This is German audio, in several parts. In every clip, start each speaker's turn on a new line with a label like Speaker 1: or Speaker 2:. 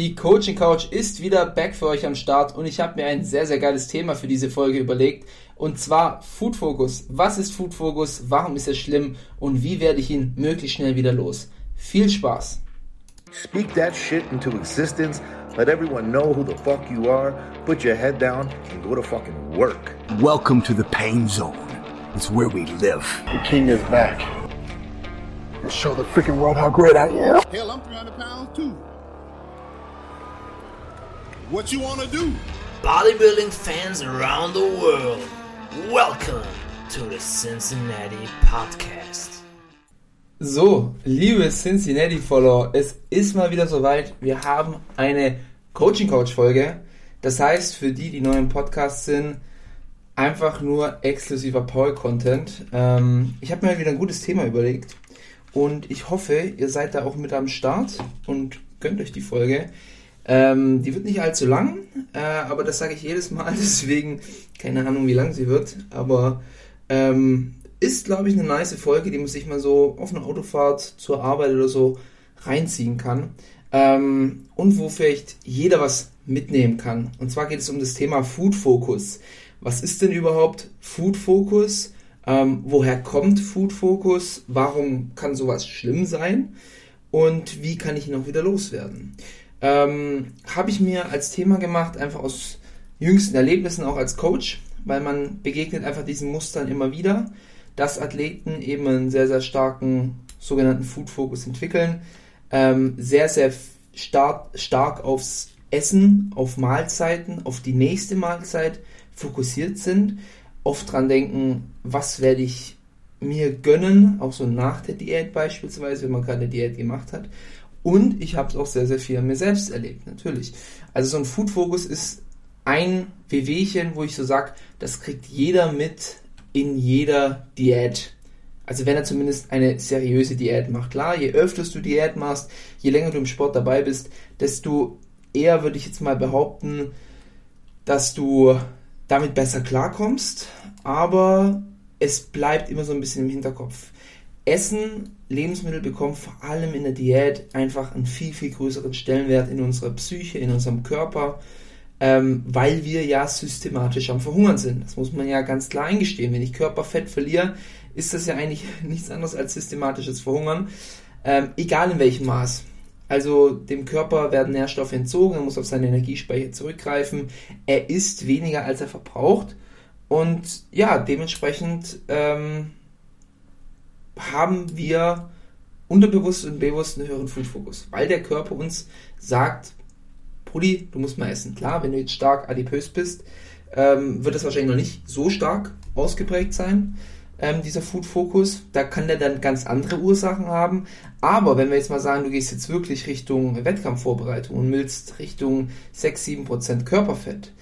Speaker 1: Die Coaching Couch ist wieder back für euch am Start und ich habe mir ein sehr, sehr geiles Thema für diese Folge überlegt. Und zwar Food Focus. Was ist Food Focus? Warum ist er schlimm? Und wie werde ich ihn möglichst schnell wieder los? Viel Spaß!
Speaker 2: Speak that shit into existence. Let everyone know who the fuck you are. Put your head down and go to fucking work.
Speaker 3: Welcome to the pain zone. It's where we live.
Speaker 4: The king is back. Show the freaking world how great I am.
Speaker 5: Hell, I'm 300 pounds too. What you wanna do?
Speaker 6: Bodybuilding fans around the world, welcome to the Cincinnati Podcast.
Speaker 1: So, liebe Cincinnati-Follower, es ist mal wieder soweit. Wir haben eine Coaching-Coach-Folge. Das heißt, für die, die neu im Podcast sind, einfach nur exklusiver Power-Content. Ähm, ich habe mir wieder ein gutes Thema überlegt und ich hoffe, ihr seid da auch mit am Start und gönnt euch die Folge. Ähm, die wird nicht allzu lang, äh, aber das sage ich jedes Mal, deswegen keine Ahnung, wie lang sie wird. Aber ähm, ist, glaube ich, eine nice Folge, die man sich mal so auf einer Autofahrt zur Arbeit oder so reinziehen kann. Ähm, und wo vielleicht jeder was mitnehmen kann. Und zwar geht es um das Thema Food Focus. Was ist denn überhaupt Food Focus? Ähm, woher kommt Food Focus? Warum kann sowas schlimm sein? Und wie kann ich ihn auch wieder loswerden? Ähm, habe ich mir als Thema gemacht, einfach aus jüngsten Erlebnissen, auch als Coach, weil man begegnet einfach diesen Mustern immer wieder, dass Athleten eben einen sehr, sehr starken sogenannten Food-Focus entwickeln, ähm, sehr, sehr stark, stark aufs Essen, auf Mahlzeiten, auf die nächste Mahlzeit fokussiert sind, oft dran denken, was werde ich mir gönnen, auch so nach der Diät beispielsweise, wenn man gerade eine Diät gemacht hat und ich habe es auch sehr, sehr viel an mir selbst erlebt, natürlich. Also so ein Food Focus ist ein Wehwehchen, wo ich so sage, das kriegt jeder mit in jeder Diät. Also wenn er zumindest eine seriöse Diät macht. Klar, je öfter du Diät machst, je länger du im Sport dabei bist, desto eher würde ich jetzt mal behaupten, dass du damit besser klarkommst. Aber es bleibt immer so ein bisschen im Hinterkopf. Essen, Lebensmittel bekommen vor allem in der Diät einfach einen viel, viel größeren Stellenwert in unserer Psyche, in unserem Körper, ähm, weil wir ja systematisch am Verhungern sind. Das muss man ja ganz klar eingestehen. Wenn ich Körperfett verliere, ist das ja eigentlich nichts anderes als systematisches Verhungern, ähm, egal in welchem Maß. Also dem Körper werden Nährstoffe entzogen, er muss auf seine Energiespeicher zurückgreifen, er isst weniger als er verbraucht und ja, dementsprechend ähm, haben wir unterbewusst und bewusst einen höheren Food-Fokus, weil der Körper uns sagt, Brudi, du musst mal essen. Klar, wenn du jetzt stark adipös bist, ähm, wird das wahrscheinlich noch nicht so stark ausgeprägt sein, ähm, dieser Food-Fokus. Da kann der dann ganz andere Ursachen haben. Aber wenn wir jetzt mal sagen, du gehst jetzt wirklich Richtung Wettkampfvorbereitung und willst Richtung 6-7% Körperfett,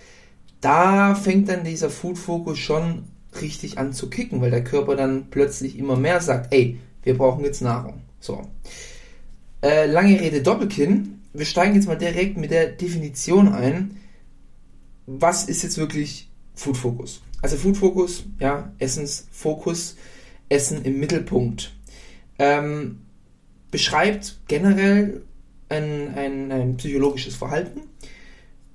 Speaker 1: da fängt dann dieser Food-Fokus schon richtig an zu kicken, weil der Körper dann plötzlich immer mehr sagt, ey, wir brauchen jetzt Nahrung. So. Äh, lange Rede Doppelkinn. Wir steigen jetzt mal direkt mit der Definition ein. Was ist jetzt wirklich Food Focus? Also Food Focus, ja, Essensfokus, Essen im Mittelpunkt. Ähm, beschreibt generell ein, ein, ein psychologisches Verhalten,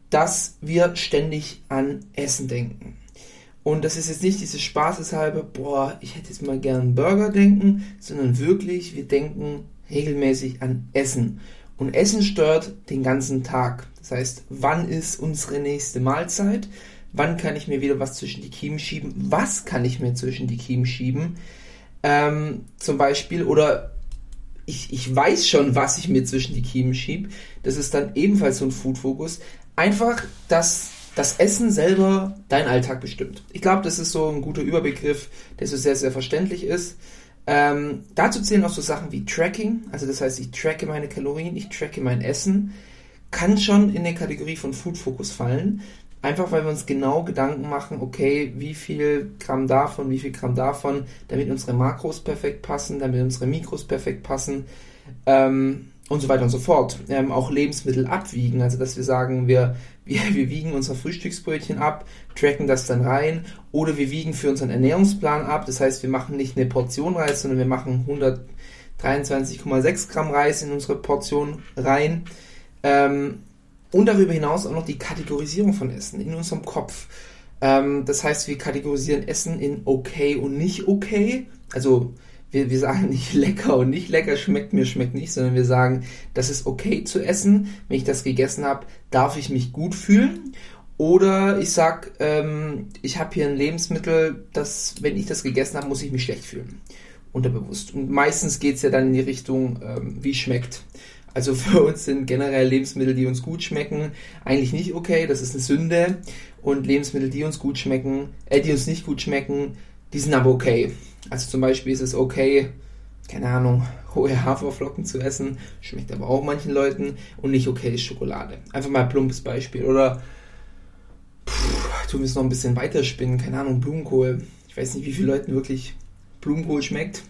Speaker 1: dass wir ständig an Essen denken. Und das ist jetzt nicht dieses Spaßeshalber, boah, ich hätte jetzt mal gern Burger denken, sondern wirklich, wir denken regelmäßig an Essen. Und Essen stört den ganzen Tag. Das heißt, wann ist unsere nächste Mahlzeit? Wann kann ich mir wieder was zwischen die Kiemen schieben? Was kann ich mir zwischen die Kiemen schieben? Ähm, zum Beispiel, oder ich, ich weiß schon, was ich mir zwischen die Kiemen schiebe. Das ist dann ebenfalls so ein Food-Fokus. Einfach, dass das Essen selber dein Alltag bestimmt. Ich glaube, das ist so ein guter Überbegriff, der so sehr, sehr verständlich ist. Ähm, dazu zählen auch so Sachen wie Tracking, also das heißt, ich tracke meine Kalorien, ich tracke mein Essen, kann schon in der Kategorie von Food Focus fallen, einfach weil wir uns genau Gedanken machen, okay, wie viel Gramm davon, wie viel Gramm davon, damit unsere Makros perfekt passen, damit unsere Mikros perfekt passen. Ähm, und so weiter und so fort. Ähm, auch Lebensmittel abwiegen, also dass wir sagen, wir, wir, wir wiegen unser Frühstücksbrötchen ab, tracken das dann rein oder wir wiegen für unseren Ernährungsplan ab. Das heißt, wir machen nicht eine Portion Reis, sondern wir machen 123,6 Gramm Reis in unsere Portion rein. Ähm, Und darüber hinaus auch noch die Kategorisierung von Essen in unserem Kopf. Ähm, das heißt, wir kategorisieren Essen in okay und nicht okay. Also wir, wir sagen nicht lecker und nicht lecker, schmeckt mir, schmeckt nicht, sondern wir sagen, das ist okay zu essen. Wenn ich das gegessen habe, darf ich mich gut fühlen. Oder ich sag, ähm, ich habe hier ein Lebensmittel, das, wenn ich das gegessen habe, muss ich mich schlecht fühlen. Unterbewusst. Und meistens geht es ja dann in die Richtung, ähm, wie schmeckt. Also für uns sind generell Lebensmittel, die uns gut schmecken, eigentlich nicht okay. Das ist eine Sünde. Und Lebensmittel, die uns gut schmecken, äh, die uns nicht gut schmecken, die sind aber okay. Also zum Beispiel ist es okay, keine Ahnung, hohe Haferflocken zu essen, schmeckt aber auch manchen Leuten und nicht okay ist Schokolade. Einfach mal ein plumpes Beispiel. Oder pff, wir es noch ein bisschen weiterspinnen, keine Ahnung, Blumenkohl. Ich weiß nicht, wie vielen Leuten wirklich Blumenkohl schmeckt.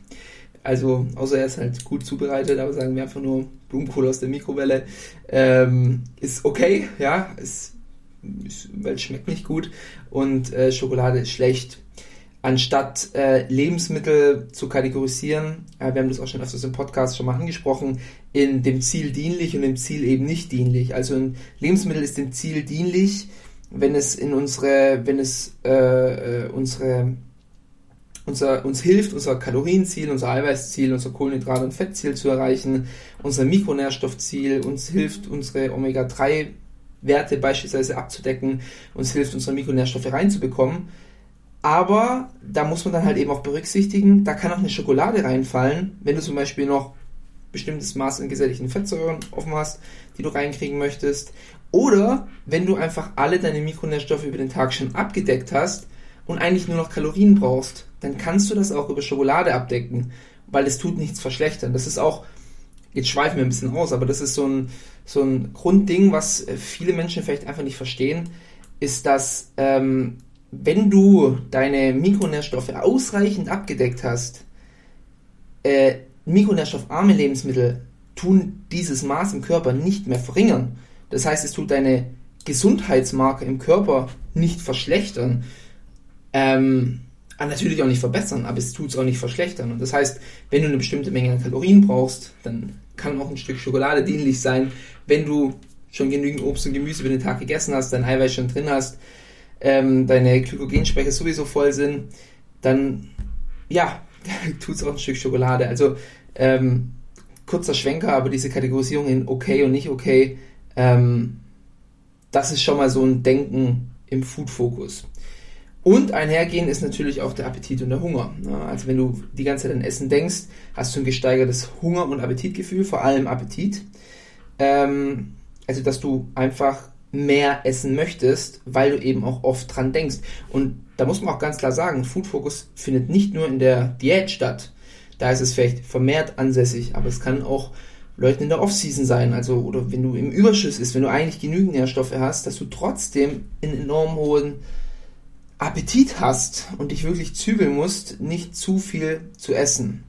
Speaker 1: Also, außer er ist halt gut zubereitet, aber sagen wir einfach nur Blumenkohl aus der Mikrowelle. Ähm, ist okay, ja, ist, ist, weil es schmeckt nicht gut und äh, Schokolade ist schlecht. Anstatt äh, Lebensmittel zu kategorisieren, äh, wir haben das auch schon öfters im Podcast schon mal angesprochen, in dem Ziel dienlich und dem Ziel eben nicht dienlich. Also ein Lebensmittel ist dem Ziel dienlich, wenn es in unsere, wenn es äh, äh unsere unser, uns hilft, unser Kalorienziel, unser Eiweißziel, unser Kohlenhydrat- und Fettziel zu erreichen, unser Mikronährstoffziel, uns hilft, unsere Omega-3-Werte beispielsweise abzudecken, uns hilft, unsere Mikronährstoffe reinzubekommen. Aber da muss man dann halt eben auch berücksichtigen, da kann auch eine Schokolade reinfallen, wenn du zum Beispiel noch bestimmtes Maß an gesättigten Fettsäuren offen hast, die du reinkriegen möchtest. Oder wenn du einfach alle deine Mikronährstoffe über den Tag schon abgedeckt hast und eigentlich nur noch Kalorien brauchst, dann kannst du das auch über Schokolade abdecken, weil es tut nichts verschlechtern. Das ist auch, jetzt schweifen wir ein bisschen aus, aber das ist so ein, so ein Grundding, was viele Menschen vielleicht einfach nicht verstehen, ist, dass ähm, wenn du deine Mikronährstoffe ausreichend abgedeckt hast, äh, mikronährstoffarme Lebensmittel tun dieses Maß im Körper nicht mehr verringern. Das heißt, es tut deine Gesundheitsmarke im Körper nicht verschlechtern. Ähm, natürlich auch nicht verbessern, aber es tut es auch nicht verschlechtern. Und das heißt, wenn du eine bestimmte Menge an Kalorien brauchst, dann kann auch ein Stück Schokolade dienlich sein. Wenn du schon genügend Obst und Gemüse über den Tag gegessen hast, dein Eiweiß schon drin hast, ähm, deine Glykogenspeicher sowieso voll sind, dann ja, tut es auch ein Stück Schokolade. Also ähm, kurzer Schwenker, aber diese Kategorisierung in okay und nicht okay, ähm, das ist schon mal so ein Denken im Food-Fokus. Und einhergehen ist natürlich auch der Appetit und der Hunger. Also wenn du die ganze Zeit an Essen denkst, hast du ein gesteigertes Hunger- und Appetitgefühl, vor allem Appetit. Ähm, also dass du einfach mehr essen möchtest, weil du eben auch oft dran denkst. Und da muss man auch ganz klar sagen, Food Focus findet nicht nur in der Diät statt. Da ist es vielleicht vermehrt ansässig, aber es kann auch Leuten in der Off-Season sein, also oder wenn du im Überschuss ist, wenn du eigentlich genügend Nährstoffe hast, dass du trotzdem in enorm hohen Appetit hast und dich wirklich zügeln musst, nicht zu viel zu essen.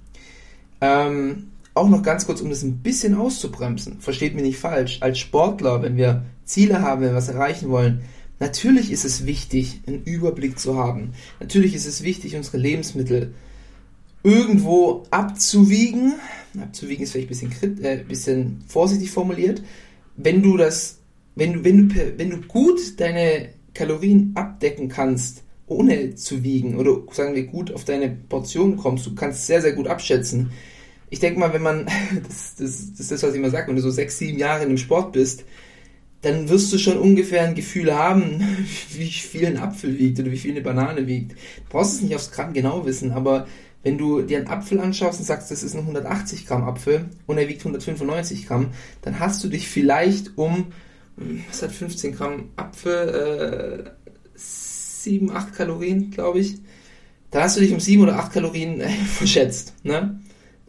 Speaker 1: Ähm, auch noch ganz kurz, um das ein bisschen auszubremsen. Versteht mich nicht falsch. Als Sportler, wenn wir Ziele haben, wenn wir was erreichen wollen, natürlich ist es wichtig, einen Überblick zu haben. Natürlich ist es wichtig, unsere Lebensmittel irgendwo abzuwiegen. Abzuwiegen ist vielleicht ein bisschen, äh, bisschen vorsichtig formuliert. Wenn du das, wenn du, wenn du, wenn du gut deine Kalorien abdecken kannst, ohne zu wiegen oder sagen wir gut auf deine Portion kommst, du kannst sehr, sehr gut abschätzen. Ich denke mal, wenn man, das, das, das ist das, was ich immer sage, wenn du so sechs, sieben Jahre in dem Sport bist, dann wirst du schon ungefähr ein Gefühl haben, wie viel ein Apfel wiegt oder wie viel eine Banane wiegt. Du brauchst es nicht aufs Gramm genau wissen, aber wenn du dir einen Apfel anschaust und sagst, das ist ein 180 Gramm Apfel und er wiegt 195 Gramm, dann hast du dich vielleicht um was hat 15 Gramm Apfel, äh, 7, 8 Kalorien, glaube ich. Da hast du dich um 7 oder 8 Kalorien äh, verschätzt, ne?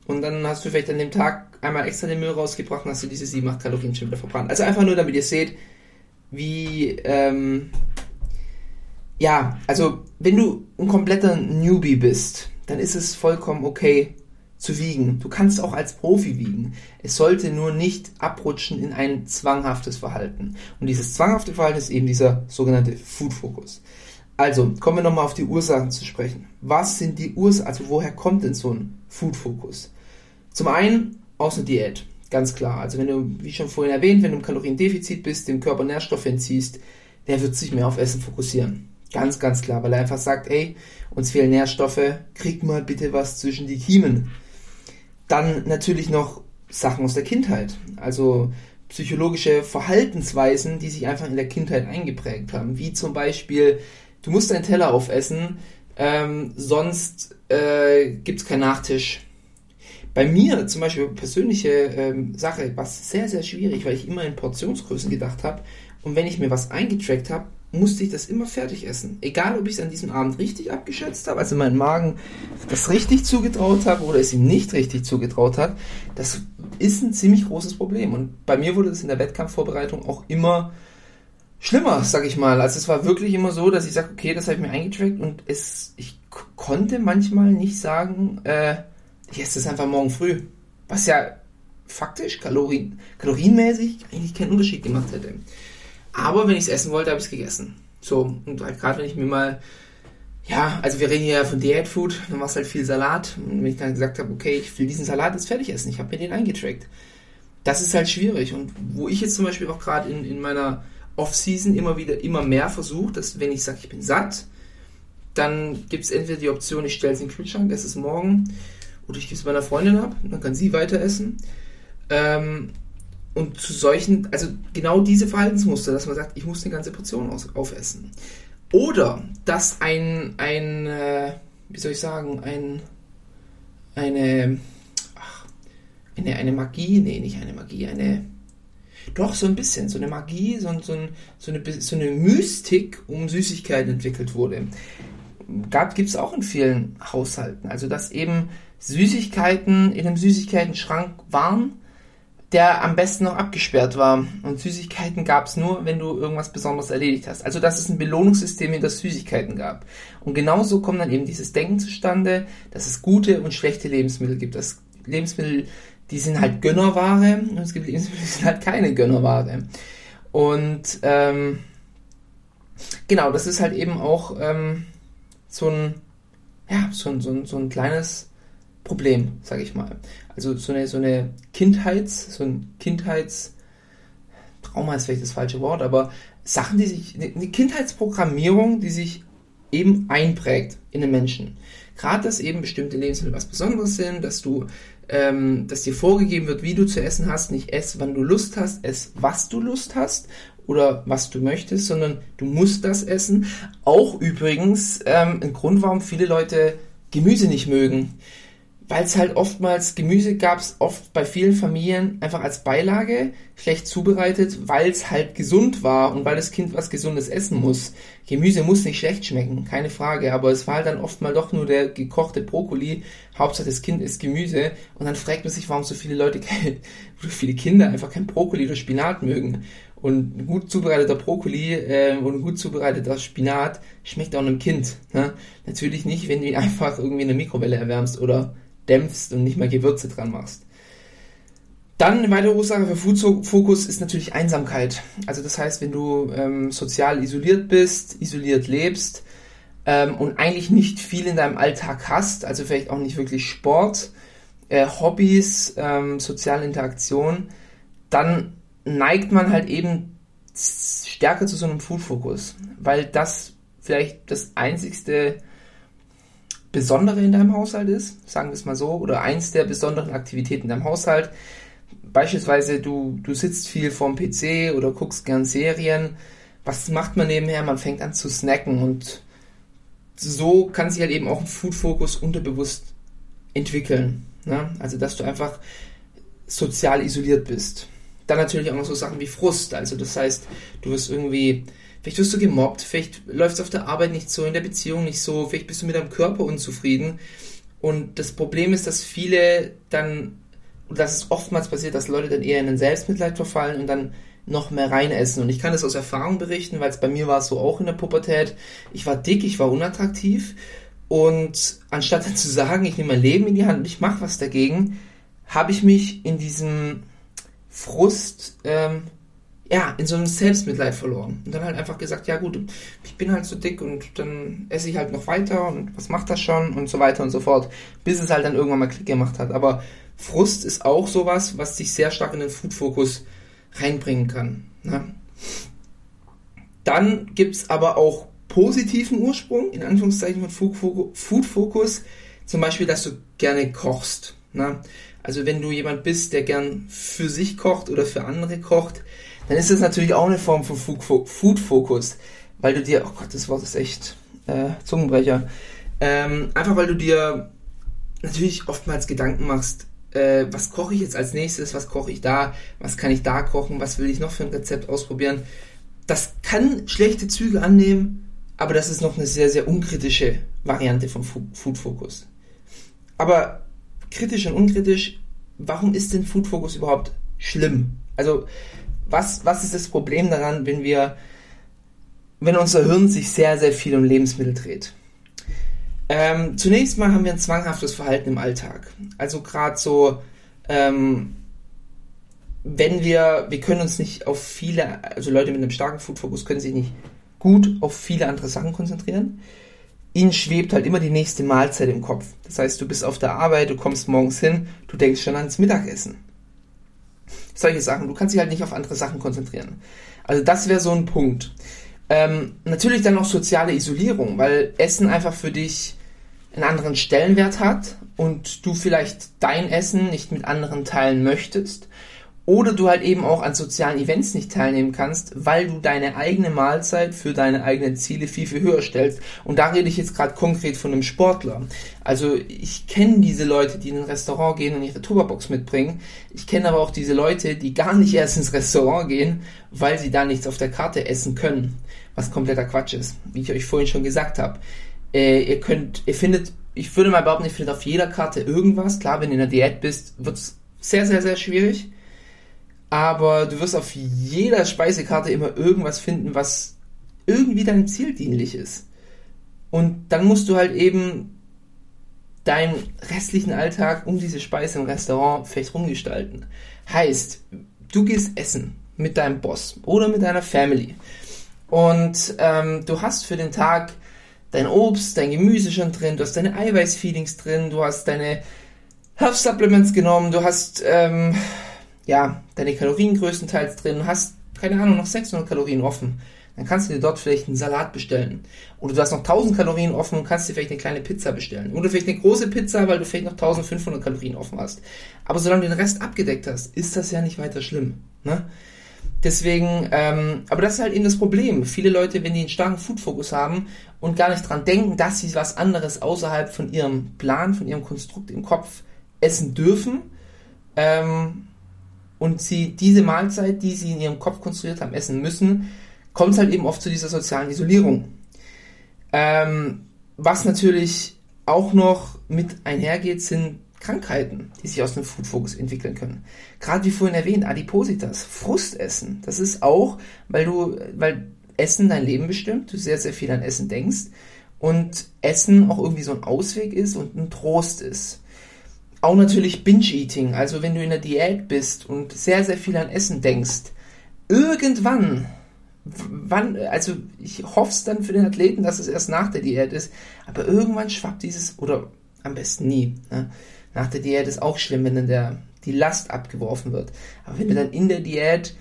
Speaker 1: Und dann hast du vielleicht an dem Tag einmal extra den Müll rausgebracht und hast du diese 7, 8 Kalorien schon wieder verbrannt. Also einfach nur, damit ihr seht, wie, ähm, ja, also wenn du ein kompletter Newbie bist, dann ist es vollkommen okay, zu wiegen. Du kannst auch als Profi wiegen. Es sollte nur nicht abrutschen in ein zwanghaftes Verhalten. Und dieses zwanghafte Verhalten ist eben dieser sogenannte Food Focus. Also, kommen wir nochmal auf die Ursachen zu sprechen. Was sind die Ursachen, also woher kommt denn so ein Food Focus? Zum einen aus einer Diät. Ganz klar. Also wenn du, wie schon vorhin erwähnt, wenn du im Kaloriendefizit bist, dem Körper Nährstoffe entziehst, der wird sich mehr auf Essen fokussieren. Ganz, ganz klar, weil er einfach sagt, ey, uns fehlen Nährstoffe, krieg mal bitte was zwischen die Kiemen. Dann natürlich noch Sachen aus der Kindheit. Also psychologische Verhaltensweisen, die sich einfach in der Kindheit eingeprägt haben. Wie zum Beispiel, du musst deinen Teller aufessen, ähm, sonst äh, gibt es keinen Nachtisch. Bei mir zum Beispiel persönliche ähm, Sache war sehr, sehr schwierig, weil ich immer in Portionsgrößen gedacht habe. Und wenn ich mir was eingetrackt habe, musste ich das immer fertig essen. Egal, ob ich es an diesem Abend richtig abgeschätzt habe, also mein Magen das richtig zugetraut habe oder es ihm nicht richtig zugetraut hat, das ist ein ziemlich großes Problem. Und bei mir wurde es in der Wettkampfvorbereitung auch immer schlimmer, sag ich mal. Also es war wirklich immer so, dass ich sage, okay, das habe ich mir eingetrackt und es, ich konnte manchmal nicht sagen, äh, ich esse das einfach morgen früh. Was ja faktisch Kalorien, kalorienmäßig eigentlich keinen Unterschied gemacht hätte. Aber wenn ich es essen wollte, habe ich es gegessen. So, und halt gerade wenn ich mir mal, ja, also wir reden hier ja von Diät Food, dann es halt viel Salat. Und wenn ich dann gesagt habe, okay, ich will diesen Salat jetzt fertig essen, ich habe mir den eingetrackt. Das ist halt schwierig. Und wo ich jetzt zum Beispiel auch gerade in, in meiner Off-Season immer wieder, immer mehr versuche, dass wenn ich sage, ich bin satt, dann gibt es entweder die Option, ich stelle es in den Kühlschrank, esse es morgen, oder ich gebe es meiner Freundin ab, dann kann sie weiter essen. Ähm, und zu solchen, also genau diese Verhaltensmuster, dass man sagt, ich muss eine ganze Portion aus, aufessen. Oder dass ein, ein äh, wie soll ich sagen, ein, eine, ach, eine, eine Magie, nee, nicht eine Magie, eine, doch so ein bisschen, so eine Magie, so, so, so, eine, so eine Mystik um Süßigkeiten entwickelt wurde. Gibt es auch in vielen Haushalten. Also, dass eben Süßigkeiten in einem Süßigkeiten-Schrank waren, der am besten noch abgesperrt war. Und Süßigkeiten gab es nur, wenn du irgendwas Besonderes erledigt hast. Also dass es ein Belohnungssystem in das Süßigkeiten gab. Und genauso kommt dann eben dieses Denken zustande, dass es gute und schlechte Lebensmittel gibt. Dass Lebensmittel, die sind halt Gönnerware und es gibt Lebensmittel, die sind halt keine Gönnerware. Und ähm, genau, das ist halt eben auch ähm, so ein ja, so, so, so ein kleines Problem, sage ich mal. Also so eine, so eine Kindheits, so ein Kindheits, Trauma ist vielleicht das falsche Wort, aber Sachen, die sich, eine Kindheitsprogrammierung, die sich eben einprägt in den Menschen. Gerade, dass eben bestimmte Lebensmittel was Besonderes sind, dass du, ähm, dass dir vorgegeben wird, wie du zu essen hast, nicht ess, wann du Lust hast, ess, was du Lust hast oder was du möchtest, sondern du musst das essen. Auch übrigens ähm, ein Grund, warum viele Leute Gemüse nicht mögen weil es halt oftmals Gemüse gab es oft bei vielen Familien einfach als Beilage schlecht zubereitet, weil es halt gesund war und weil das Kind was Gesundes essen muss. Gemüse muss nicht schlecht schmecken, keine Frage, aber es war halt dann oft mal doch nur der gekochte Brokkoli. Hauptsache das Kind isst Gemüse und dann fragt man sich, warum so viele Leute, viele Kinder einfach kein Brokkoli oder Spinat mögen. Und ein gut zubereiteter Brokkoli äh, und ein gut zubereiteter Spinat schmeckt auch einem Kind. Ne? Natürlich nicht, wenn du ihn einfach irgendwie in der Mikrowelle erwärmst oder dämpfst und nicht mehr Gewürze dran machst. Dann eine weitere Ursache für Food-Fokus ist natürlich Einsamkeit. Also das heißt, wenn du ähm, sozial isoliert bist, isoliert lebst ähm, und eigentlich nicht viel in deinem Alltag hast, also vielleicht auch nicht wirklich Sport, äh, Hobbys, ähm, soziale Interaktion, dann neigt man halt eben stärker zu so einem Food-Fokus, weil das vielleicht das einzigste Besondere in deinem Haushalt ist, sagen wir es mal so, oder eins der besonderen Aktivitäten in deinem Haushalt. Beispielsweise du, du sitzt viel vorm PC oder guckst gern Serien. Was macht man nebenher? Man fängt an zu snacken und so kann sich halt eben auch ein Food-Fokus unterbewusst entwickeln. Ne? Also, dass du einfach sozial isoliert bist. Dann natürlich auch noch so Sachen wie Frust. Also, das heißt, du wirst irgendwie Vielleicht wirst du gemobbt, vielleicht läuft es auf der Arbeit nicht so, in der Beziehung nicht so, vielleicht bist du mit deinem Körper unzufrieden. Und das Problem ist, dass viele dann, dass es oftmals passiert, dass Leute dann eher in den Selbstmitleid verfallen und dann noch mehr reinessen. Und ich kann das aus Erfahrung berichten, weil es bei mir war so auch in der Pubertät. Ich war dick, ich war unattraktiv. Und anstatt dann zu sagen, ich nehme mein Leben in die Hand und ich mache was dagegen, habe ich mich in diesem Frust ähm, ja, in so einem Selbstmitleid verloren. Und dann halt einfach gesagt, ja gut, ich bin halt so dick und dann esse ich halt noch weiter und was macht das schon und so weiter und so fort, bis es halt dann irgendwann mal Klick gemacht hat. Aber Frust ist auch sowas, was sich sehr stark in den Food-Fokus reinbringen kann. Ne? Dann gibt's aber auch positiven Ursprung, in Anführungszeichen von Food-Fokus, zum Beispiel, dass du gerne kochst. Ne? Also wenn du jemand bist, der gern für sich kocht oder für andere kocht, dann ist das natürlich auch eine Form von Food-Fokus, weil du dir, oh Gott, das Wort ist echt äh, Zungenbrecher, ähm, einfach weil du dir natürlich oftmals Gedanken machst, äh, was koche ich jetzt als nächstes, was koche ich da, was kann ich da kochen, was will ich noch für ein Rezept ausprobieren. Das kann schlechte Züge annehmen, aber das ist noch eine sehr, sehr unkritische Variante von Food Focus. Aber kritisch und unkritisch, warum ist denn Food Focus überhaupt schlimm? Also, was, was ist das Problem daran, wenn wir, wenn unser Hirn sich sehr, sehr viel um Lebensmittel dreht? Ähm, zunächst mal haben wir ein zwanghaftes Verhalten im Alltag. Also gerade so, ähm, wenn wir, wir können uns nicht auf viele, also Leute mit einem starken Food-Fokus können sich nicht gut auf viele andere Sachen konzentrieren. Ihnen schwebt halt immer die nächste Mahlzeit im Kopf. Das heißt, du bist auf der Arbeit, du kommst morgens hin, du denkst schon ans Mittagessen. Solche Sachen. Du kannst dich halt nicht auf andere Sachen konzentrieren. Also das wäre so ein Punkt. Ähm, natürlich dann noch soziale Isolierung, weil Essen einfach für dich einen anderen Stellenwert hat und du vielleicht dein Essen nicht mit anderen teilen möchtest oder du halt eben auch an sozialen Events nicht teilnehmen kannst, weil du deine eigene Mahlzeit für deine eigenen Ziele viel, viel höher stellst. Und da rede ich jetzt gerade konkret von einem Sportler. Also ich kenne diese Leute, die in ein Restaurant gehen und ihre Tupperbox mitbringen. Ich kenne aber auch diese Leute, die gar nicht erst ins Restaurant gehen, weil sie da nichts auf der Karte essen können. Was kompletter Quatsch ist, wie ich euch vorhin schon gesagt habe. Äh, ihr könnt, ihr findet, ich würde mal behaupten, ihr findet auf jeder Karte irgendwas. Klar, wenn du in der Diät bist, wird's sehr, sehr, sehr schwierig aber du wirst auf jeder Speisekarte immer irgendwas finden, was irgendwie deinem Ziel dienlich ist. Und dann musst du halt eben deinen restlichen Alltag um diese Speise im Restaurant vielleicht rumgestalten. Heißt, du gehst essen mit deinem Boss oder mit deiner Family und ähm, du hast für den Tag dein Obst, dein Gemüse schon drin, du hast deine Eiweißfeelings drin, du hast deine Health Supplements genommen, du hast ähm, ja, deine Kalorien größtenteils drin, hast, keine Ahnung, noch 600 Kalorien offen, dann kannst du dir dort vielleicht einen Salat bestellen. Oder du hast noch 1000 Kalorien offen und kannst dir vielleicht eine kleine Pizza bestellen. Oder vielleicht eine große Pizza, weil du vielleicht noch 1500 Kalorien offen hast. Aber solange du den Rest abgedeckt hast, ist das ja nicht weiter schlimm. Ne? Deswegen, ähm, aber das ist halt eben das Problem. Viele Leute, wenn die einen starken Food-Fokus haben und gar nicht dran denken, dass sie was anderes außerhalb von ihrem Plan, von ihrem Konstrukt im Kopf essen dürfen, ähm, und sie diese Mahlzeit, die sie in ihrem Kopf konstruiert haben, essen müssen, kommt es halt eben oft zu dieser sozialen Isolierung. Ähm, was natürlich auch noch mit einhergeht, sind Krankheiten, die sich aus dem Food Focus entwickeln können. Gerade wie vorhin erwähnt, Adipositas, Frustessen. Das ist auch, weil du, weil Essen dein Leben bestimmt, du sehr, sehr viel an Essen denkst und Essen auch irgendwie so ein Ausweg ist und ein Trost ist. Auch natürlich Binge-Eating, also wenn du in der Diät bist und sehr, sehr viel an Essen denkst, irgendwann, wann, also ich hoffe es dann für den Athleten, dass es erst nach der Diät ist, aber irgendwann schwappt dieses, oder am besten nie, ne? nach der Diät ist auch schlimm, wenn dann der, die Last abgeworfen wird. Aber wenn du dann in der Diät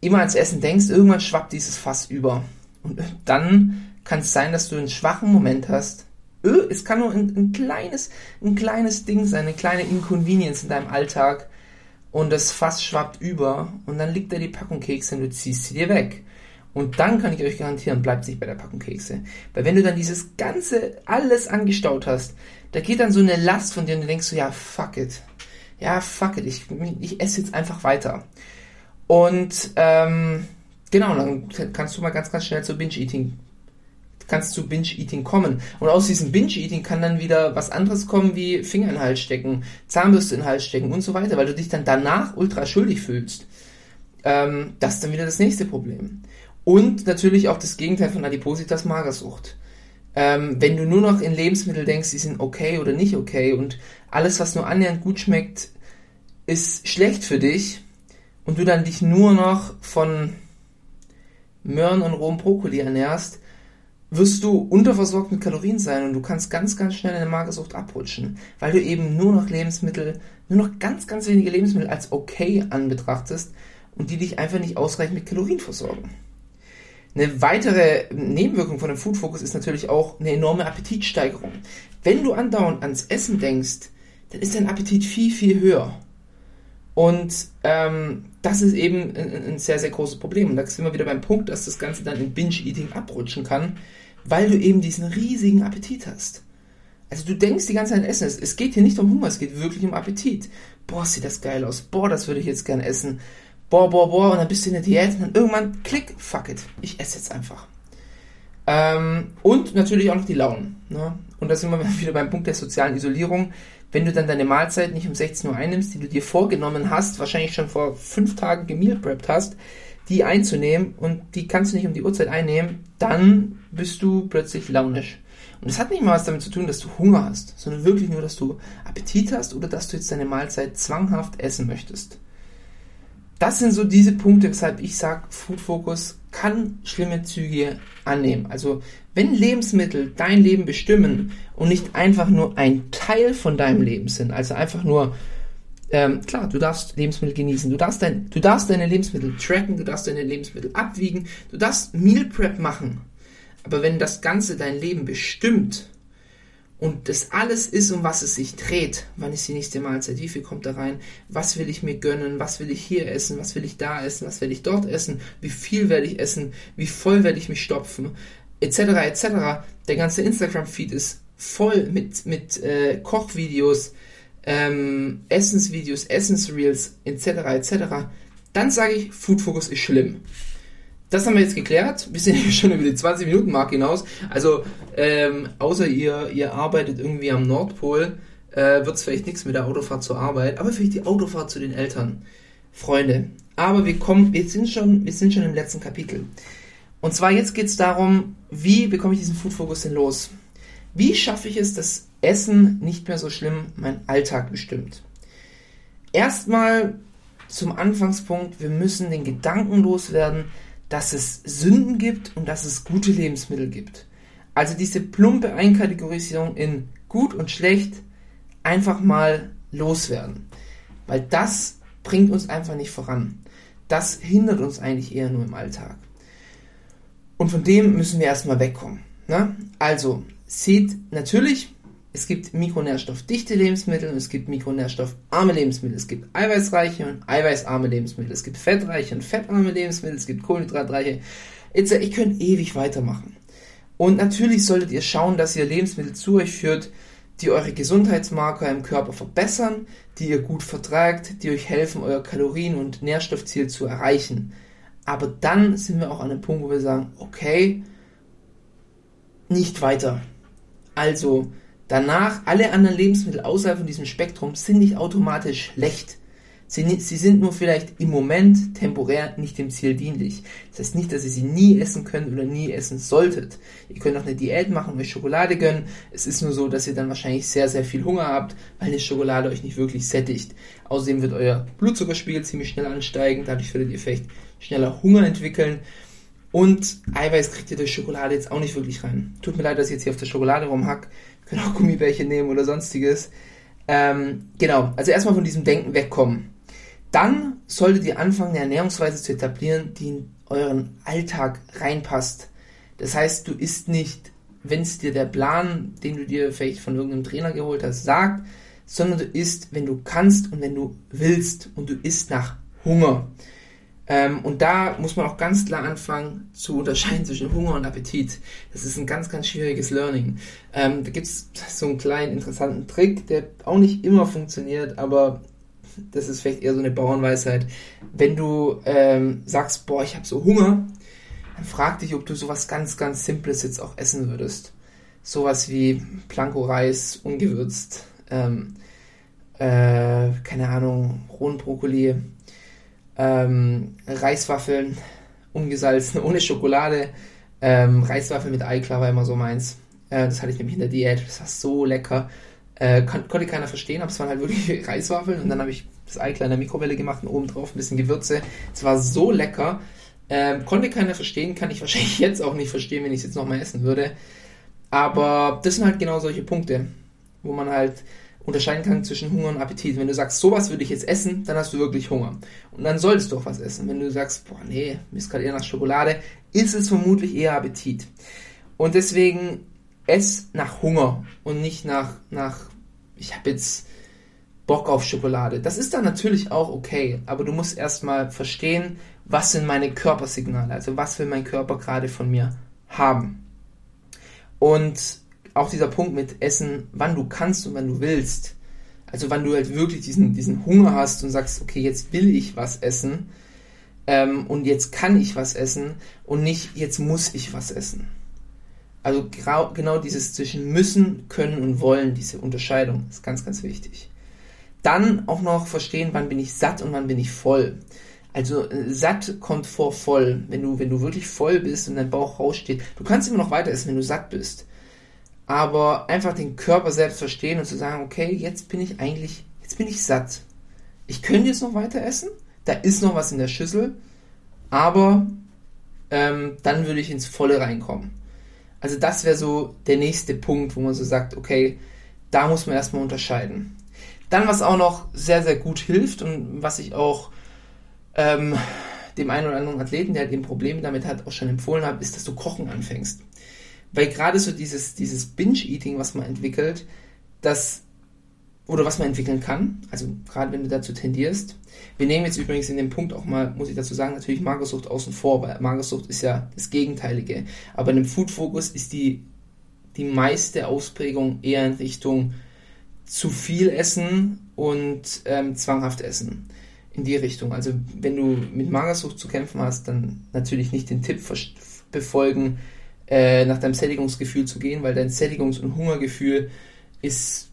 Speaker 1: immer ans Essen denkst, irgendwann schwappt dieses Fass über. Und dann kann es sein, dass du einen schwachen Moment hast, es kann nur ein, ein, kleines, ein kleines Ding sein, eine kleine Inconvenience in deinem Alltag und das Fass schwappt über und dann liegt da die Packung Kekse und du ziehst sie dir weg. Und dann kann ich euch garantieren, bleibt nicht bei der Packung Kekse. Weil wenn du dann dieses ganze, alles angestaut hast, da geht dann so eine Last von dir und du denkst so, ja, fuck it. Ja, fuck it, ich, ich esse jetzt einfach weiter. Und ähm, genau, dann kannst du mal ganz, ganz schnell zu Binge-Eating kannst zu Binge-Eating kommen. Und aus diesem Binge-Eating kann dann wieder was anderes kommen, wie Finger in den Hals stecken, Zahnbürste in den Hals stecken und so weiter, weil du dich dann danach ultra schuldig fühlst. Ähm, das ist dann wieder das nächste Problem. Und natürlich auch das Gegenteil von Adipositas Magersucht. Ähm, wenn du nur noch in Lebensmittel denkst, die sind okay oder nicht okay und alles, was nur annähernd gut schmeckt, ist schlecht für dich und du dann dich nur noch von Möhren und rohem Brokkoli ernährst, wirst du unterversorgt mit Kalorien sein und du kannst ganz, ganz schnell in eine Magersucht abrutschen, weil du eben nur noch Lebensmittel, nur noch ganz, ganz wenige Lebensmittel als okay anbetrachtest und die dich einfach nicht ausreichend mit Kalorien versorgen. Eine weitere Nebenwirkung von dem Food Focus ist natürlich auch eine enorme Appetitsteigerung. Wenn du andauernd ans Essen denkst, dann ist dein Appetit viel, viel höher. Und ähm, das ist eben ein, ein, sehr, sehr großes Problem. Und da sind wir wieder beim Punkt, dass das Ganze dann in Binge-Eating abrutschen kann, weil du eben diesen riesigen Appetit hast. Also du denkst die ganze Zeit an Essen. Es, geht hier nicht um Hunger, es geht wirklich um Appetit. Boah, sieht das geil aus. Boah, das würde ich jetzt gern essen. Boah, boah, boah. Und dann bist du in der Diät und dann irgendwann, klick, fuck it. Ich esse jetzt einfach. Ähm, und natürlich auch noch die Launen. Ne? Und da sind wir wieder beim Punkt der sozialen Isolierung. Wenn du dann deine Mahlzeit nicht um 16 Uhr einnimmst, die du dir vorgenommen hast, wahrscheinlich schon vor fünf Tagen gemealpreppt hast, die einzunehmen und die kannst du nicht um die Uhrzeit einnehmen, dann bist du plötzlich launisch. Und das hat nicht mal was damit zu tun, dass du Hunger hast, sondern wirklich nur, dass du Appetit hast oder dass du jetzt deine Mahlzeit zwanghaft essen möchtest. Das sind so diese Punkte, weshalb ich sage, Food Focus kann schlimme Züge annehmen. Also wenn Lebensmittel dein Leben bestimmen und nicht einfach nur ein Teil von deinem Leben sind, also einfach nur ähm, klar, du darfst Lebensmittel genießen, du darfst, dein, du darfst deine Lebensmittel tracken, du darfst deine Lebensmittel abwiegen, du darfst Meal Prep machen. Aber wenn das Ganze dein Leben bestimmt und das alles ist, um was es sich dreht, wann ist die nächste Mahlzeit, wie viel kommt da rein, was will ich mir gönnen, was will ich hier essen, was will ich da essen, was will ich dort essen, wie viel werde ich essen, wie voll werde ich mich stopfen, etc. etc. Der ganze Instagram-Feed ist voll mit, mit äh, Kochvideos, ähm, Essensvideos, Essensreels etc. etc. Dann sage ich, Food Focus ist schlimm das haben wir jetzt geklärt. Wir sind schon über die 20 Minuten Marke hinaus. Also ähm, außer ihr, ihr arbeitet irgendwie am Nordpol, äh, wird es vielleicht nichts mit der Autofahrt zur Arbeit, aber vielleicht die Autofahrt zu den Eltern. Freunde. Aber wir kommen, wir sind schon, wir sind schon im letzten Kapitel. Und zwar jetzt geht es darum, wie bekomme ich diesen Food Focus denn los? Wie schaffe ich es, dass Essen nicht mehr so schlimm mein Alltag bestimmt? Erstmal zum Anfangspunkt, wir müssen den Gedanken loswerden, dass es Sünden gibt und dass es gute Lebensmittel gibt. Also diese plumpe Einkategorisierung in gut und schlecht einfach mal loswerden. Weil das bringt uns einfach nicht voran. Das hindert uns eigentlich eher nur im Alltag. Und von dem müssen wir erstmal wegkommen. Ne? Also, seht natürlich, es gibt mikronährstoffdichte Lebensmittel und es gibt mikronährstoffarme Lebensmittel. Es gibt eiweißreiche und eiweißarme Lebensmittel. Es gibt fettreiche und fettarme Lebensmittel. Es gibt kohlenhydratreiche. Ich könnte ewig weitermachen. Und natürlich solltet ihr schauen, dass ihr Lebensmittel zu euch führt, die eure Gesundheitsmarker im Körper verbessern, die ihr gut vertragt, die euch helfen, euer Kalorien- und Nährstoffziel zu erreichen. Aber dann sind wir auch an einem Punkt, wo wir sagen, okay, nicht weiter. Also, Danach, alle anderen Lebensmittel außerhalb von diesem Spektrum sind nicht automatisch schlecht. Sie, sie, sind nur vielleicht im Moment temporär nicht dem Ziel dienlich. Das heißt nicht, dass ihr sie nie essen könnt oder nie essen solltet. Ihr könnt auch eine Diät machen euch Schokolade gönnen. Es ist nur so, dass ihr dann wahrscheinlich sehr, sehr viel Hunger habt, weil eine Schokolade euch nicht wirklich sättigt. Außerdem wird euer Blutzuckerspiegel ziemlich schnell ansteigen. Dadurch werdet ihr vielleicht schneller Hunger entwickeln. Und Eiweiß kriegt ihr durch Schokolade jetzt auch nicht wirklich rein. Tut mir leid, dass ich jetzt hier auf der Schokolade rumhack können auch Gummibärchen nehmen oder sonstiges. Ähm, genau, also erstmal von diesem Denken wegkommen. Dann solltet ihr anfangen, eine Ernährungsweise zu etablieren, die in euren Alltag reinpasst. Das heißt, du isst nicht, wenn es dir der Plan, den du dir vielleicht von irgendeinem Trainer geholt hast, sagt, sondern du isst, wenn du kannst und wenn du willst und du isst nach Hunger. Ähm, und da muss man auch ganz klar anfangen zu unterscheiden zwischen Hunger und Appetit. Das ist ein ganz, ganz schwieriges Learning. Ähm, da gibt es so einen kleinen interessanten Trick, der auch nicht immer funktioniert, aber das ist vielleicht eher so eine Bauernweisheit. Wenn du ähm, sagst, boah, ich habe so Hunger, dann frag dich, ob du sowas ganz, ganz Simples jetzt auch essen würdest. Sowas wie Planko-Reis, ungewürzt, ähm, äh, keine Ahnung, rohen Brokkoli, ähm, Reiswaffeln, ungesalzen, ohne Schokolade. Ähm, Reiswaffeln mit Eiklar war immer so meins. Äh, das hatte ich nämlich in der Diät. Das war so lecker. Äh, kon konnte keiner verstehen, aber es waren halt wirklich Reiswaffeln und dann habe ich das Ei kleiner Mikrowelle gemacht und oben drauf ein bisschen Gewürze. Es war so lecker. Ähm, konnte keiner verstehen, kann ich wahrscheinlich jetzt auch nicht verstehen, wenn ich es jetzt nochmal essen würde. Aber das sind halt genau solche Punkte, wo man halt unterscheiden kann zwischen Hunger und Appetit. Wenn du sagst, sowas würde ich jetzt essen, dann hast du wirklich Hunger. Und dann solltest du auch was essen. Wenn du sagst, boah, nee, mir ist gerade eher nach Schokolade, ist es vermutlich eher Appetit. Und deswegen ess nach Hunger und nicht nach, nach ich habe jetzt Bock auf Schokolade. Das ist dann natürlich auch okay, aber du musst erstmal verstehen, was sind meine Körpersignale, also was will mein Körper gerade von mir haben. Und auch dieser Punkt mit Essen, wann du kannst und wann du willst. Also wann du halt wirklich diesen, diesen Hunger hast und sagst, okay, jetzt will ich was essen ähm, und jetzt kann ich was essen und nicht, jetzt muss ich was essen. Also genau dieses zwischen müssen, können und wollen, diese Unterscheidung ist ganz, ganz wichtig. Dann auch noch verstehen, wann bin ich satt und wann bin ich voll. Also äh, satt kommt vor voll. Wenn du, wenn du wirklich voll bist und dein Bauch raussteht, du kannst immer noch weiter essen, wenn du satt bist aber einfach den Körper selbst verstehen und zu sagen, okay, jetzt bin ich eigentlich, jetzt bin ich satt. Ich könnte jetzt noch weiter essen, da ist noch was in der Schüssel, aber ähm, dann würde ich ins Volle reinkommen. Also das wäre so der nächste Punkt, wo man so sagt, okay, da muss man erstmal unterscheiden. Dann, was auch noch sehr, sehr gut hilft und was ich auch ähm, dem einen oder anderen Athleten, der halt eben Probleme damit hat, auch schon empfohlen habe, ist, dass du Kochen anfängst. Weil gerade so dieses, dieses Binge-Eating, was man entwickelt, das oder was man entwickeln kann, also gerade wenn du dazu tendierst. Wir nehmen jetzt übrigens in dem Punkt auch mal, muss ich dazu sagen, natürlich Magersucht außen vor, weil Magersucht ist ja das Gegenteilige. Aber in dem Food Focus ist die, die meiste Ausprägung eher in Richtung zu viel Essen und ähm, zwanghaft Essen. In die Richtung. Also wenn du mit Magersucht zu kämpfen hast, dann natürlich nicht den Tipp befolgen, äh, nach deinem Sättigungsgefühl zu gehen, weil dein Sättigungs- und Hungergefühl ist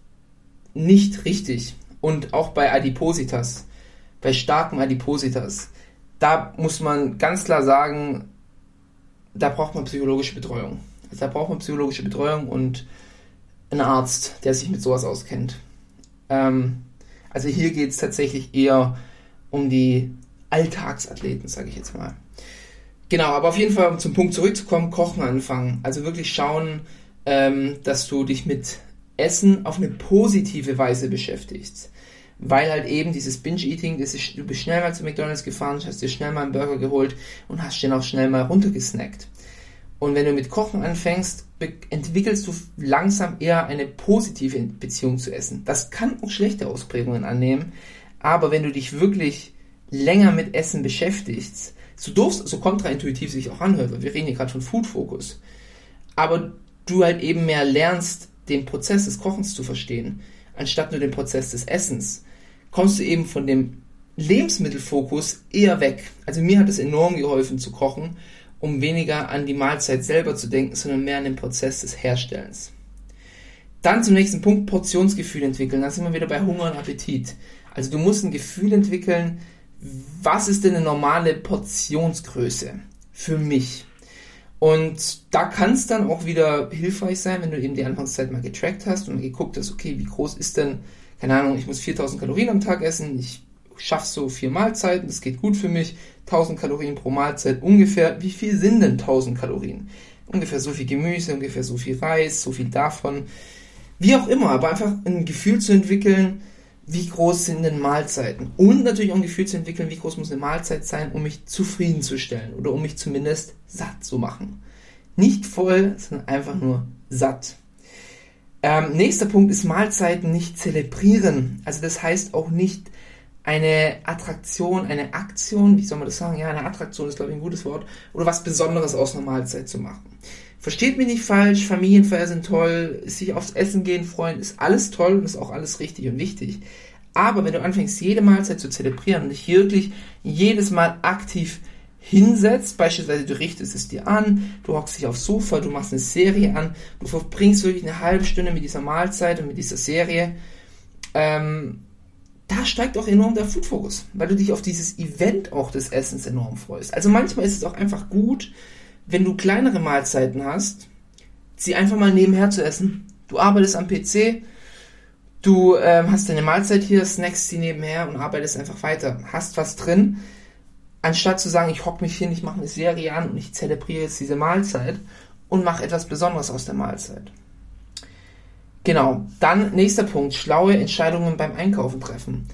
Speaker 1: nicht richtig. Und auch bei Adipositas, bei starken Adipositas, da muss man ganz klar sagen, da braucht man psychologische Betreuung. Also da braucht man psychologische Betreuung und einen Arzt, der sich mit sowas auskennt. Ähm, also hier geht es tatsächlich eher um die Alltagsathleten, sage ich jetzt mal. Genau, aber auf jeden Fall, um zum Punkt zurückzukommen, Kochen anfangen. Also wirklich schauen, ähm, dass du dich mit Essen auf eine positive Weise beschäftigst. Weil halt eben dieses Binge-Eating, du bist schnell mal zu McDonalds gefahren, hast dir schnell mal einen Burger geholt und hast den auch schnell mal runtergesnackt. Und wenn du mit Kochen anfängst, entwickelst du langsam eher eine positive Beziehung zu Essen. Das kann auch schlechte Ausprägungen annehmen, aber wenn du dich wirklich länger mit Essen beschäftigst, so doof, so kontraintuitiv sich auch anhört, weil wir reden hier gerade von Food Focus, aber du halt eben mehr lernst, den Prozess des Kochens zu verstehen, anstatt nur den Prozess des Essens, kommst du eben von dem Lebensmittelfokus eher weg. Also mir hat es enorm geholfen zu kochen, um weniger an die Mahlzeit selber zu denken, sondern mehr an den Prozess des Herstellens. Dann zum nächsten Punkt, Portionsgefühl entwickeln. Da sind wir wieder bei Hunger und Appetit. Also du musst ein Gefühl entwickeln, was ist denn eine normale Portionsgröße für mich? Und da kann es dann auch wieder hilfreich sein, wenn du eben die Anfangszeit mal getrackt hast und geguckt hast, okay, wie groß ist denn, keine Ahnung, ich muss 4000 Kalorien am Tag essen, ich schaffe so vier Mahlzeiten, das geht gut für mich, 1000 Kalorien pro Mahlzeit ungefähr. Wie viel sind denn 1000 Kalorien? Ungefähr so viel Gemüse, ungefähr so viel Reis, so viel davon. Wie auch immer, aber einfach ein Gefühl zu entwickeln, wie groß sind denn Mahlzeiten? Und natürlich auch ein Gefühl zu entwickeln, wie groß muss eine Mahlzeit sein, um mich zufriedenzustellen oder um mich zumindest satt zu machen. Nicht voll, sondern einfach nur satt. Ähm, nächster Punkt ist Mahlzeiten nicht zelebrieren. Also das heißt auch nicht eine Attraktion, eine Aktion, wie soll man das sagen? Ja, eine Attraktion ist, glaube ich, ein gutes Wort. Oder was Besonderes aus einer Mahlzeit zu machen. Versteht mich nicht falsch, Familienfeier sind toll, sich aufs Essen gehen freuen, ist alles toll und ist auch alles richtig und wichtig. Aber wenn du anfängst, jede Mahlzeit zu zelebrieren und dich wirklich jedes Mal aktiv hinsetzt, beispielsweise du richtest es dir an, du hockst dich aufs Sofa, du machst eine Serie an, du verbringst wirklich eine halbe Stunde mit dieser Mahlzeit und mit dieser Serie, ähm, da steigt auch enorm der Food-Fokus, weil du dich auf dieses Event auch des Essens enorm freust. Also manchmal ist es auch einfach gut, wenn du kleinere Mahlzeiten hast, sie einfach mal nebenher zu essen. Du arbeitest am PC, Du ähm, hast deine Mahlzeit hier, snackst sie nebenher und arbeitest einfach weiter. Hast was drin, anstatt zu sagen, ich hock mich hin, ich mache eine Serie an und ich zelebriere jetzt diese Mahlzeit und mache etwas Besonderes aus der Mahlzeit. Genau. Dann nächster Punkt, schlaue Entscheidungen beim Einkaufen treffen.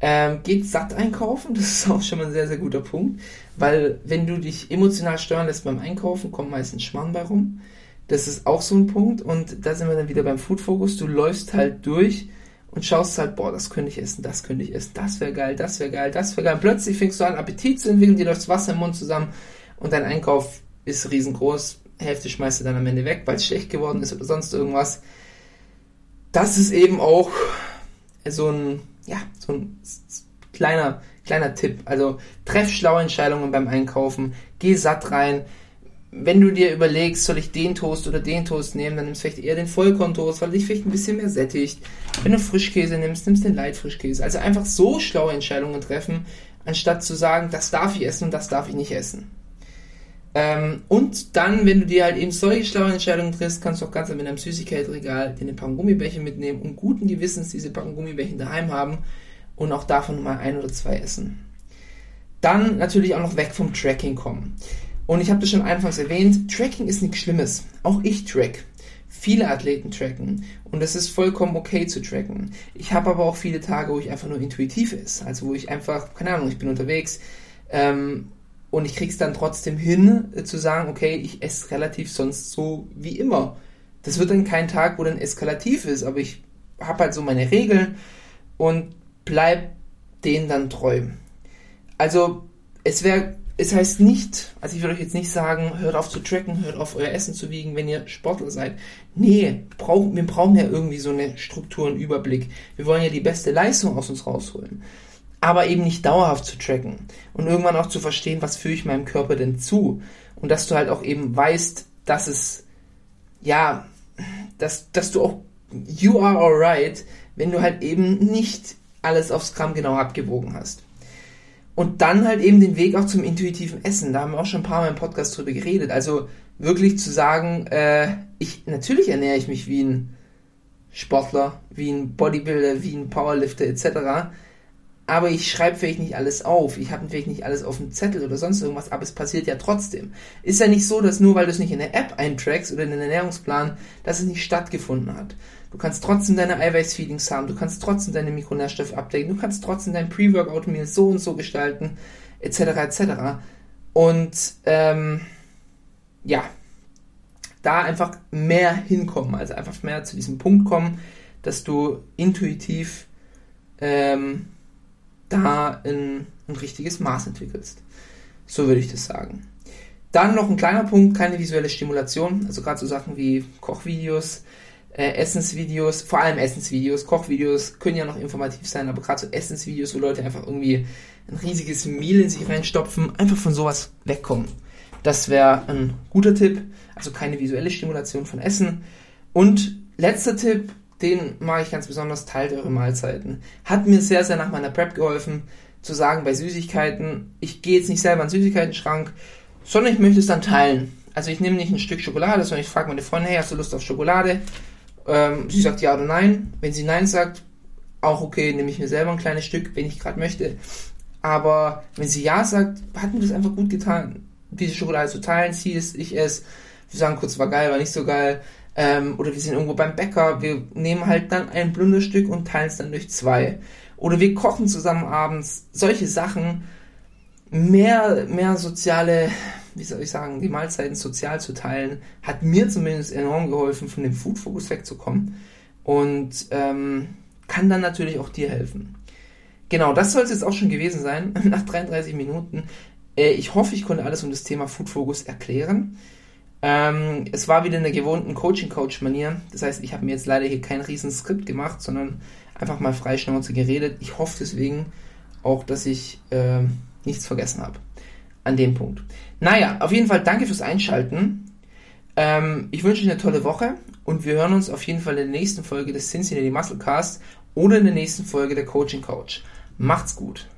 Speaker 1: Ähm, geht satt einkaufen, das ist auch schon mal ein sehr, sehr guter Punkt, weil wenn du dich emotional steuern lässt beim Einkaufen, kommt meistens Schmarrn bei rum. Das ist auch so ein Punkt und da sind wir dann wieder beim Food Focus. Du läufst halt durch und schaust halt, boah, das könnte ich essen, das könnte ich essen, das wäre geil, das wäre geil, das wäre geil. Plötzlich fängst du an, Appetit zu entwickeln, dir läuft das Wasser im Mund zusammen und dein Einkauf ist riesengroß. Hälfte schmeißt du dann am Ende weg, weil es schlecht geworden ist oder sonst irgendwas. Das ist eben auch so ein, ja, so ein kleiner, kleiner Tipp. Also treff schlaue Entscheidungen beim Einkaufen, geh satt rein, wenn du dir überlegst, soll ich den Toast oder den Toast nehmen, dann nimmst du vielleicht eher den Vollkorntoast, weil dich vielleicht ein bisschen mehr sättigt. Wenn du Frischkäse nimmst, nimmst du den Light-Frischkäse. Also einfach so schlaue Entscheidungen treffen, anstatt zu sagen, das darf ich essen und das darf ich nicht essen. Ähm, und dann, wenn du dir halt eben solche schlaue Entscheidungen triffst, kannst du auch ganz mit einem Süßigkeitsregal dir eine Packung Gummibärchen mitnehmen und guten Gewissens diese Packung Gummibärchen daheim haben und auch davon mal ein oder zwei essen. Dann natürlich auch noch weg vom Tracking kommen. Und ich habe das schon anfangs erwähnt, Tracking ist nichts Schlimmes. Auch ich track. Viele Athleten tracken und es ist vollkommen okay zu tracken. Ich habe aber auch viele Tage, wo ich einfach nur intuitiv ist. Also wo ich einfach, keine Ahnung, ich bin unterwegs ähm, und ich krieg's dann trotzdem hin äh, zu sagen, okay, ich esse relativ sonst so wie immer. Das wird dann kein Tag, wo dann eskalativ ist, aber ich habe halt so meine Regeln und bleib denen dann treu. Also es wäre es heißt nicht, also ich würde euch jetzt nicht sagen, hört auf zu tracken, hört auf euer Essen zu wiegen, wenn ihr Sportler seid. Nee, brauch, wir brauchen ja irgendwie so eine Struktur und Überblick. Wir wollen ja die beste Leistung aus uns rausholen. Aber eben nicht dauerhaft zu tracken. Und irgendwann auch zu verstehen, was führe ich meinem Körper denn zu. Und dass du halt auch eben weißt, dass es, ja, dass, dass du auch, you are alright, wenn du halt eben nicht alles aufs Gramm genau abgewogen hast. Und dann halt eben den Weg auch zum intuitiven Essen. Da haben wir auch schon ein paar Mal im Podcast drüber geredet. Also wirklich zu sagen, äh, ich natürlich ernähre ich mich wie ein Sportler, wie ein Bodybuilder, wie ein Powerlifter etc. Aber ich schreibe vielleicht nicht alles auf. Ich habe vielleicht nicht alles auf dem Zettel oder sonst irgendwas, aber es passiert ja trotzdem. Ist ja nicht so, dass nur weil du es nicht in der App eintrackst oder in den Ernährungsplan, dass es nicht stattgefunden hat. Du kannst trotzdem deine Eiweißfeedings haben, du kannst trotzdem deine Mikronährstoffe abdecken, du kannst trotzdem dein Pre-Workout-Meal so und so gestalten, etc. etc. Und ähm, ja, da einfach mehr hinkommen, also einfach mehr zu diesem Punkt kommen, dass du intuitiv ähm, da ein, ein richtiges Maß entwickelst. So würde ich das sagen. Dann noch ein kleiner Punkt, keine visuelle Stimulation, also gerade so Sachen wie Kochvideos, äh, Essensvideos, vor allem Essensvideos, Kochvideos können ja noch informativ sein, aber gerade so Essensvideos, wo Leute einfach irgendwie ein riesiges Meal in sich reinstopfen, einfach von sowas wegkommen. Das wäre ein guter Tipp, also keine visuelle Stimulation von Essen. Und letzter Tipp, den mag ich ganz besonders, teilt eure Mahlzeiten. Hat mir sehr, sehr nach meiner Prep geholfen, zu sagen, bei Süßigkeiten, ich gehe jetzt nicht selber in den Süßigkeiten-Schrank, sondern ich möchte es dann teilen. Also ich nehme nicht ein Stück Schokolade, sondern ich frage meine Freundin, hey, hast du Lust auf Schokolade? Ähm, sie sagt ja oder nein. Wenn sie nein sagt, auch okay, nehme ich mir selber ein kleines Stück, wenn ich gerade möchte. Aber wenn sie ja sagt, hat mir das einfach gut getan, diese Schokolade zu teilen. Sie es, ich es. Wir sagen kurz, war geil, war nicht so geil. Ähm, oder wir sind irgendwo beim Bäcker, wir nehmen halt dann ein Blunderstück und teilen es dann durch zwei. Oder wir kochen zusammen abends. Solche Sachen. Mehr, mehr soziale wie soll ich sagen, die Mahlzeiten sozial zu teilen, hat mir zumindest enorm geholfen, von dem Food Focus wegzukommen und ähm, kann dann natürlich auch dir helfen. Genau, das soll es jetzt auch schon gewesen sein, nach 33 Minuten. Äh, ich hoffe, ich konnte alles um das Thema Food Focus erklären. Ähm, es war wieder in der gewohnten Coaching-Coach-Manier. Das heißt, ich habe mir jetzt leider hier kein riesen Skript gemacht, sondern einfach mal freischnauze geredet. Ich hoffe deswegen auch, dass ich äh, nichts vergessen habe an dem Punkt. Naja, auf jeden Fall danke fürs Einschalten. Ähm, ich wünsche euch eine tolle Woche und wir hören uns auf jeden Fall in der nächsten Folge des Cincinnati Muscle Cast oder in der nächsten Folge der Coaching Coach. Macht's gut.